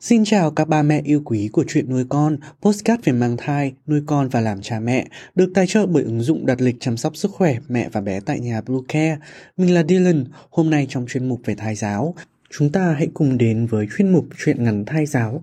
Xin chào các ba mẹ yêu quý của chuyện nuôi con, postcard về mang thai, nuôi con và làm cha mẹ, được tài trợ bởi ứng dụng đặt lịch chăm sóc sức khỏe mẹ và bé tại nhà Blue Care. Mình là Dylan, hôm nay trong chuyên mục về thai giáo, chúng ta hãy cùng đến với chuyên mục chuyện ngắn thai giáo.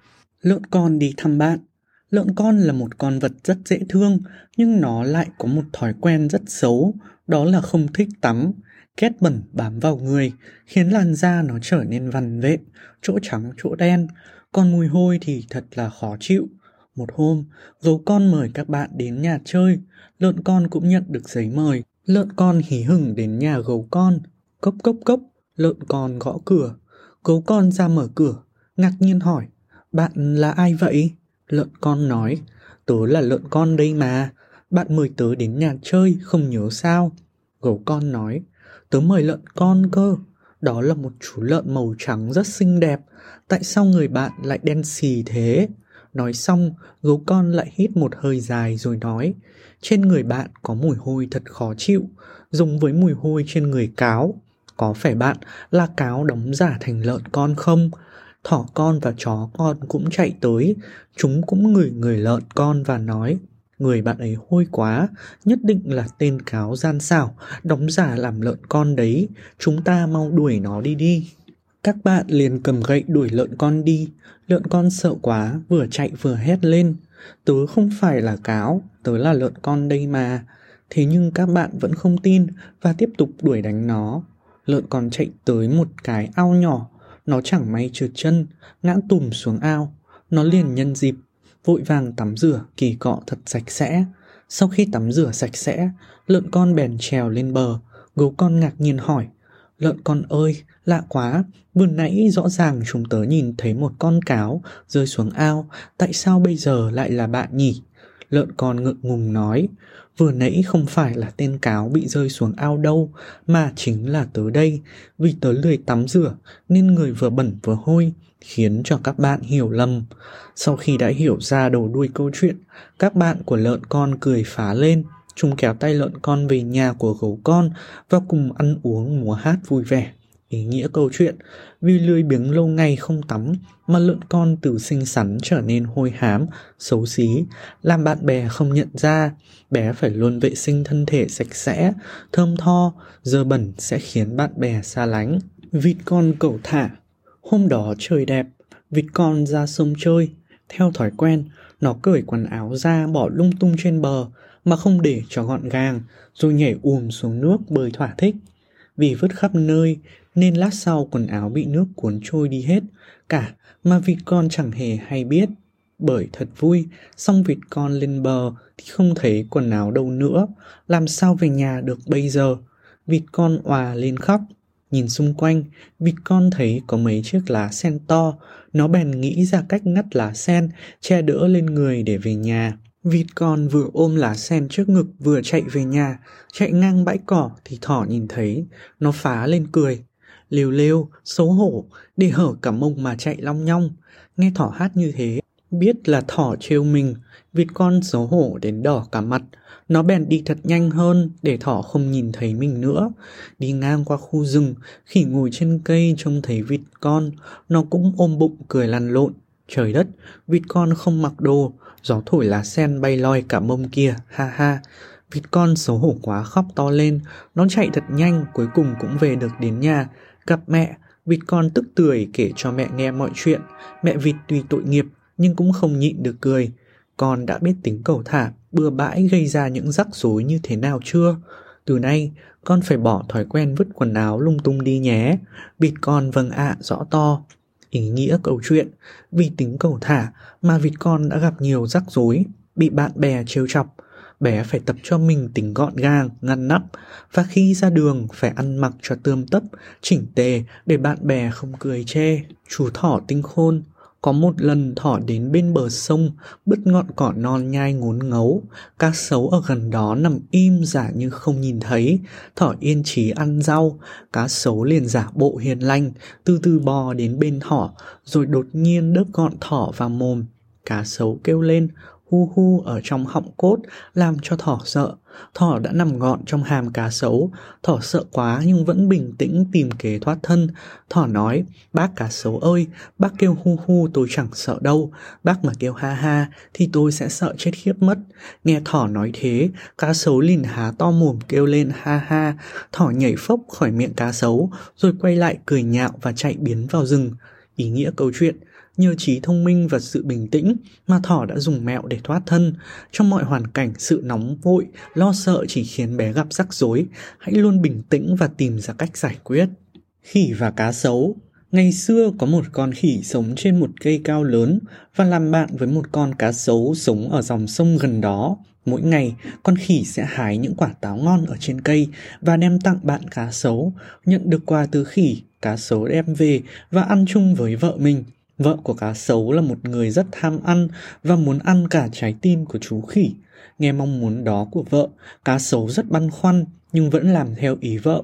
Lợn con đi thăm bạn Lợn con là một con vật rất dễ thương, nhưng nó lại có một thói quen rất xấu, đó là không thích tắm. Kết bẩn bám vào người, khiến làn da nó trở nên vằn vện, chỗ trắng chỗ đen, còn mùi hôi thì thật là khó chịu. Một hôm, gấu con mời các bạn đến nhà chơi, lợn con cũng nhận được giấy mời. Lợn con hí hửng đến nhà gấu con, cốc cốc cốc, lợn con gõ cửa. Gấu con ra mở cửa, ngạc nhiên hỏi, bạn là ai vậy? Lợn con nói, tớ là lợn con đây mà. Bạn mời tớ đến nhà chơi, không nhớ sao? Gấu con nói, tớ mời lợn con cơ. Đó là một chú lợn màu trắng rất xinh đẹp. Tại sao người bạn lại đen xì thế? Nói xong, gấu con lại hít một hơi dài rồi nói, trên người bạn có mùi hôi thật khó chịu, giống với mùi hôi trên người cáo. Có phải bạn là cáo đóng giả thành lợn con không? Thỏ con và chó con cũng chạy tới, chúng cũng ngửi người lợn con và nói, người bạn ấy hôi quá, nhất định là tên cáo gian xảo, đóng giả làm lợn con đấy, chúng ta mau đuổi nó đi đi. Các bạn liền cầm gậy đuổi lợn con đi, lợn con sợ quá, vừa chạy vừa hét lên. Tớ không phải là cáo, tớ là lợn con đây mà. Thế nhưng các bạn vẫn không tin và tiếp tục đuổi đánh nó. Lợn con chạy tới một cái ao nhỏ, nó chẳng may trượt chân, ngã tùm xuống ao. Nó liền nhân dịp, vội vàng tắm rửa, kỳ cọ thật sạch sẽ. Sau khi tắm rửa sạch sẽ, lợn con bèn trèo lên bờ. Gấu con ngạc nhiên hỏi, lợn con ơi, lạ quá, vừa nãy rõ ràng chúng tớ nhìn thấy một con cáo rơi xuống ao, tại sao bây giờ lại là bạn nhỉ? Lợn con ngượng ngùng nói, vừa nãy không phải là tên cáo bị rơi xuống ao đâu, mà chính là tớ đây, vì tớ lười tắm rửa nên người vừa bẩn vừa hôi, khiến cho các bạn hiểu lầm. Sau khi đã hiểu ra đầu đuôi câu chuyện, các bạn của lợn con cười phá lên, chúng kéo tay lợn con về nhà của gấu con và cùng ăn uống múa hát vui vẻ. Ý nghĩa câu chuyện, vì lười biếng lâu ngày không tắm mà lợn con từ xinh xắn trở nên hôi hám, xấu xí, làm bạn bè không nhận ra. Bé phải luôn vệ sinh thân thể sạch sẽ, thơm tho, dơ bẩn sẽ khiến bạn bè xa lánh. Vịt con cẩu thả Hôm đó trời đẹp, vịt con ra sông chơi. Theo thói quen, nó cởi quần áo ra bỏ lung tung trên bờ mà không để cho gọn gàng, rồi nhảy ùm xuống nước bơi thỏa thích. Vì vứt khắp nơi nên lát sau quần áo bị nước cuốn trôi đi hết, cả mà vịt con chẳng hề hay biết. Bởi thật vui, xong vịt con lên bờ thì không thấy quần áo đâu nữa, làm sao về nhà được bây giờ? Vịt con òa lên khóc, nhìn xung quanh, vịt con thấy có mấy chiếc lá sen to, nó bèn nghĩ ra cách ngắt lá sen, che đỡ lên người để về nhà. Vịt con vừa ôm lá sen trước ngực vừa chạy về nhà, chạy ngang bãi cỏ thì thỏ nhìn thấy, nó phá lên cười. Liều lêu, xấu hổ, để hở cả mông mà chạy long nhong. Nghe thỏ hát như thế, biết là thỏ trêu mình, vịt con xấu hổ đến đỏ cả mặt. Nó bèn đi thật nhanh hơn để thỏ không nhìn thấy mình nữa. Đi ngang qua khu rừng, khỉ ngồi trên cây trông thấy vịt con, nó cũng ôm bụng cười lăn lộn. Trời đất, vịt con không mặc đồ, gió thổi lá sen bay loi cả mông kia, ha ha. Vịt con xấu hổ quá khóc to lên, nó chạy thật nhanh cuối cùng cũng về được đến nhà. Gặp mẹ, vịt con tức tưởi kể cho mẹ nghe mọi chuyện. Mẹ vịt tuy tội nghiệp nhưng cũng không nhịn được cười. Con đã biết tính cầu thả, bừa bãi gây ra những rắc rối như thế nào chưa? Từ nay, con phải bỏ thói quen vứt quần áo lung tung đi nhé. Vịt con vâng ạ rõ to. Ý nghĩa câu chuyện, vì tính cầu thả mà vịt con đã gặp nhiều rắc rối, bị bạn bè trêu chọc, bé phải tập cho mình tính gọn gàng, ngăn nắp và khi ra đường phải ăn mặc cho tươm tấp, chỉnh tề để bạn bè không cười chê. Chú thỏ tinh khôn, Có một lần thỏ đến bên bờ sông, bứt ngọn cỏ non nhai ngốn ngấu. Cá sấu ở gần đó nằm im giả như không nhìn thấy. Thỏ yên trí ăn rau, cá sấu liền giả bộ hiền lành, từ từ bò đến bên thỏ, rồi đột nhiên đớp gọn thỏ vào mồm. Cá sấu kêu lên, hu hu ở trong họng cốt, làm cho thỏ sợ. Thỏ đã nằm gọn trong hàm cá sấu, thỏ sợ quá nhưng vẫn bình tĩnh tìm kế thoát thân. Thỏ nói, bác cá sấu ơi, bác kêu hu hu tôi chẳng sợ đâu, bác mà kêu ha ha thì tôi sẽ sợ chết khiếp mất. Nghe thỏ nói thế, cá sấu liền há to mồm kêu lên ha ha, thỏ nhảy phốc khỏi miệng cá sấu, rồi quay lại cười nhạo và chạy biến vào rừng. Ý nghĩa câu chuyện – Nhờ trí thông minh và sự bình tĩnh mà thỏ đã dùng mẹo để thoát thân. Trong mọi hoàn cảnh, sự nóng vội, lo sợ chỉ khiến bé gặp rắc rối. Hãy luôn bình tĩnh và tìm ra cách giải quyết. Khỉ và cá sấu Ngày xưa có một con khỉ sống trên một cây cao lớn và làm bạn với một con cá sấu sống ở dòng sông gần đó. Mỗi ngày, con khỉ sẽ hái những quả táo ngon ở trên cây và đem tặng bạn cá sấu. Nhận được quà từ khỉ, cá sấu đem về và ăn chung với vợ mình. Vợ của cá sấu là một người rất tham ăn và muốn ăn cả trái tim của chú khỉ. Nghe mong muốn đó của vợ, cá sấu rất băn khoăn nhưng vẫn làm theo ý vợ.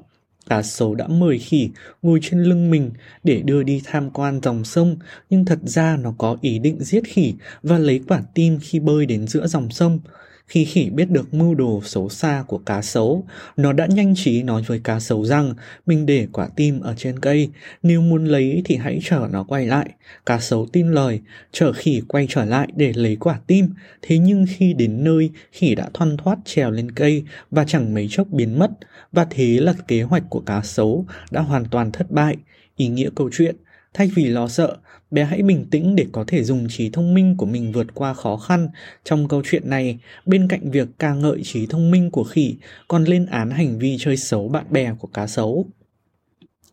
Cá sấu đã mời khỉ ngồi trên lưng mình để đưa đi tham quan dòng sông, nhưng thật ra nó có ý định giết khỉ và lấy quả tim khi bơi đến giữa dòng sông. Khi khỉ biết được mưu đồ xấu xa của cá sấu, nó đã nhanh trí nói với cá sấu rằng mình để quả tim ở trên cây, nếu muốn lấy thì hãy chở nó quay lại. Cá sấu tin lời, chở khỉ quay trở lại để lấy quả tim, thế nhưng khi đến nơi, khỉ đã thoăn thoát trèo lên cây và chẳng mấy chốc biến mất, và thế là kế hoạch của cá sấu đã hoàn toàn thất bại. Ý nghĩa câu chuyện, thay vì lo sợ, bé hãy bình tĩnh để có thể dùng trí thông minh của mình vượt qua khó khăn. Trong câu chuyện này bên cạnh việc ca ngợi trí thông minh của khỉ còn lên án hành vi chơi xấu bạn bè của cá sấu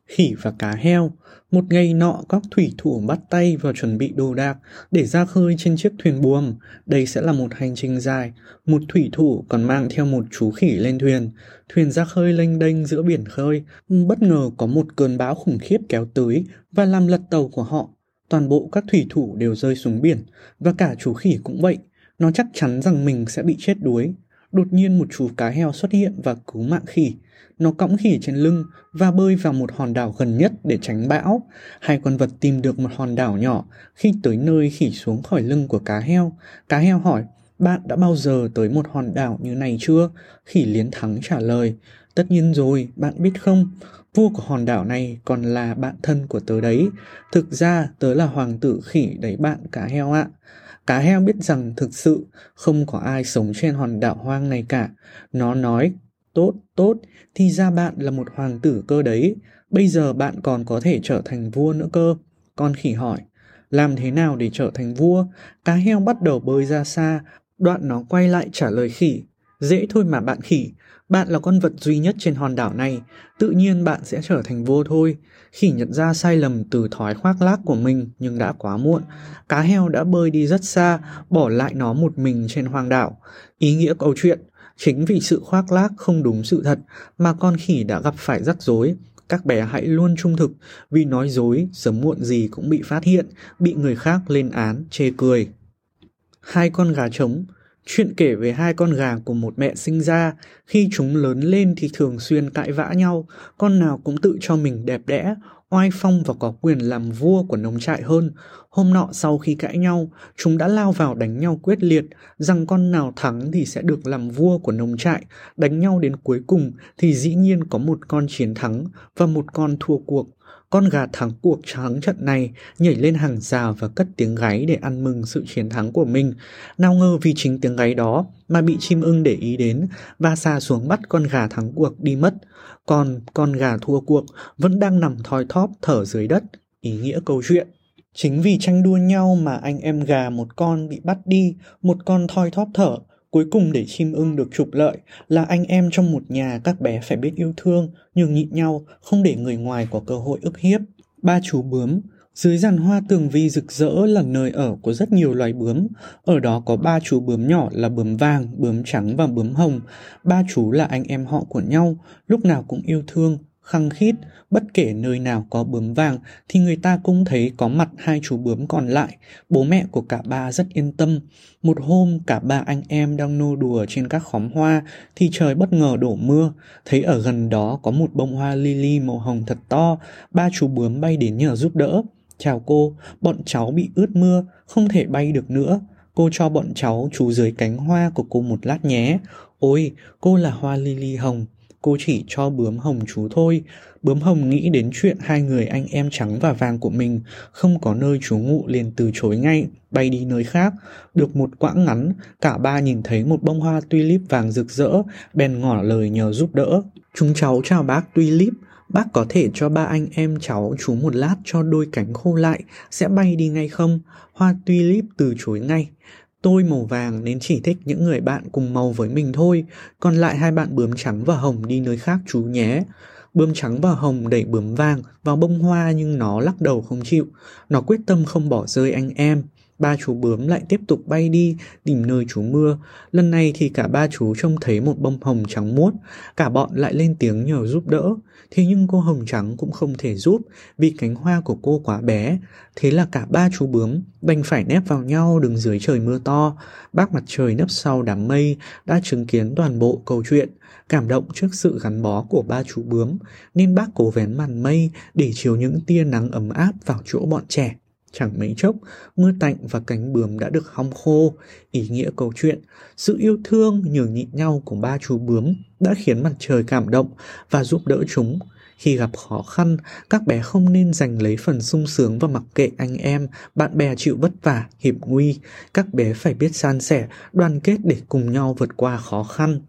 khỉ và cá heo. Một ngày nọ, các thủy thủ bắt tay vào chuẩn bị đồ đạc để ra khơi trên chiếc thuyền buồm. Đây sẽ là một hành trình dài. Một thủy thủ còn mang theo một chú khỉ lên thuyền. Thuyền ra khơi lênh đênh giữa biển khơi. Bất ngờ có một cơn bão khủng khiếp kéo tới và làm lật tàu của họ. Toàn bộ các thủy thủ đều rơi xuống biển và cả chú khỉ cũng vậy. Nó chắc chắn rằng mình sẽ bị chết đuối. Đột nhiên một chú cá heo xuất hiện và cứu mạng khỉ. Nó cõng khỉ trên lưng và bơi vào một hòn đảo gần nhất để tránh bão. Hai con vật tìm được một hòn đảo nhỏ. Khi tới nơi khỉ xuống khỏi lưng của cá heo, cá heo hỏi, bạn đã bao giờ tới một hòn đảo như này chưa? Khỉ liến thắng trả lời, tất nhiên rồi, bạn biết không, Vua của hòn đảo này còn là bạn thân của tớ đấy. Thực ra tớ là hoàng tử khỉ đấy bạn cá heo ạ. Cá heo biết rằng thực sự không có ai sống trên hòn đảo hoang này cả. Nó nói, tốt, tốt, thì ra bạn là một hoàng tử cơ đấy. Bây giờ bạn còn có thể trở thành vua nữa cơ. Con khỉ hỏi, làm thế nào để trở thành vua? Cá heo bắt đầu bơi ra xa, đoạn nó quay lại trả lời khỉ. Dễ thôi mà bạn khỉ, bạn là con vật duy nhất trên hòn đảo này, tự nhiên bạn sẽ trở thành vua thôi. Khỉ nhận ra sai lầm từ thói khoác lác của mình nhưng đã quá muộn. Cá heo đã bơi đi rất xa, bỏ lại nó một mình trên hoang đảo. Ý nghĩa câu chuyện, chính vì sự khoác lác không đúng sự thật mà con khỉ đã gặp phải rắc rối. Các bé hãy luôn trung thực, vì nói dối sớm muộn gì cũng bị phát hiện, bị người khác lên án, chê cười. Hai con gà trống Chuyện kể về hai con gà của một mẹ sinh ra, khi chúng lớn lên thì thường xuyên cãi vã nhau, con nào cũng tự cho mình đẹp đẽ, oai phong và có quyền làm vua của nông trại hơn. Hôm nọ sau khi cãi nhau, chúng đã lao vào đánh nhau quyết liệt, rằng con nào thắng thì sẽ được làm vua của nông trại. Đánh nhau đến cuối cùng thì dĩ nhiên có một con chiến thắng và một con thua cuộc. Con gà thắng cuộc thắng trận này nhảy lên hàng rào và cất tiếng gáy để ăn mừng sự chiến thắng của mình. Nào ngờ vì chính tiếng gáy đó mà bị chim ưng để ý đến và xa xuống bắt con gà thắng cuộc đi mất. Còn con gà thua cuộc vẫn đang nằm thoi thóp thở dưới đất. Ý nghĩa câu chuyện. Chính vì tranh đua nhau mà anh em gà một con bị bắt đi, một con thoi thóp thở, Cuối cùng để chim ưng được trục lợi là anh em trong một nhà các bé phải biết yêu thương, nhường nhịn nhau, không để người ngoài có cơ hội ức hiếp. Ba chú bướm dưới giàn hoa tường vi rực rỡ là nơi ở của rất nhiều loài bướm. Ở đó có ba chú bướm nhỏ là bướm vàng, bướm trắng và bướm hồng. Ba chú là anh em họ của nhau, lúc nào cũng yêu thương, khăng khít, bất kể nơi nào có bướm vàng thì người ta cũng thấy có mặt hai chú bướm còn lại. Bố mẹ của cả ba rất yên tâm. Một hôm cả ba anh em đang nô đùa trên các khóm hoa thì trời bất ngờ đổ mưa. Thấy ở gần đó có một bông hoa lily màu hồng thật to, ba chú bướm bay đến nhờ giúp đỡ. Chào cô, bọn cháu bị ướt mưa, không thể bay được nữa. Cô cho bọn cháu trú dưới cánh hoa của cô một lát nhé. Ôi, cô là hoa lily hồng, cô chỉ cho bướm hồng chú thôi. Bướm hồng nghĩ đến chuyện hai người anh em trắng và vàng của mình không có nơi trú ngụ liền từ chối ngay, bay đi nơi khác. Được một quãng ngắn, cả ba nhìn thấy một bông hoa tulip vàng rực rỡ, bèn ngỏ lời nhờ giúp đỡ. Chúng cháu chào bác tulip, bác có thể cho ba anh em cháu chú một lát cho đôi cánh khô lại, sẽ bay đi ngay không? Hoa tulip từ chối ngay. Tôi màu vàng nên chỉ thích những người bạn cùng màu với mình thôi, còn lại hai bạn bướm trắng và hồng đi nơi khác chú nhé. Bướm trắng và hồng đẩy bướm vàng vào bông hoa nhưng nó lắc đầu không chịu. Nó quyết tâm không bỏ rơi anh em. Ba chú bướm lại tiếp tục bay đi, tìm nơi trú mưa. Lần này thì cả ba chú trông thấy một bông hồng trắng muốt. Cả bọn lại lên tiếng nhờ giúp đỡ. Thế nhưng cô hồng trắng cũng không thể giúp, vì cánh hoa của cô quá bé. Thế là cả ba chú bướm đành phải nép vào nhau đứng dưới trời mưa to. Bác mặt trời nấp sau đám mây đã chứng kiến toàn bộ câu chuyện. Cảm động trước sự gắn bó của ba chú bướm, nên bác cố vén màn mây để chiếu những tia nắng ấm áp vào chỗ bọn trẻ. Chẳng mấy chốc, mưa tạnh và cánh bướm đã được hong khô. Ý nghĩa câu chuyện, sự yêu thương nhường nhịn nhau của ba chú bướm đã khiến mặt trời cảm động và giúp đỡ chúng. Khi gặp khó khăn, các bé không nên giành lấy phần sung sướng và mặc kệ anh em, bạn bè chịu vất vả, hiểm nguy. Các bé phải biết san sẻ, đoàn kết để cùng nhau vượt qua khó khăn.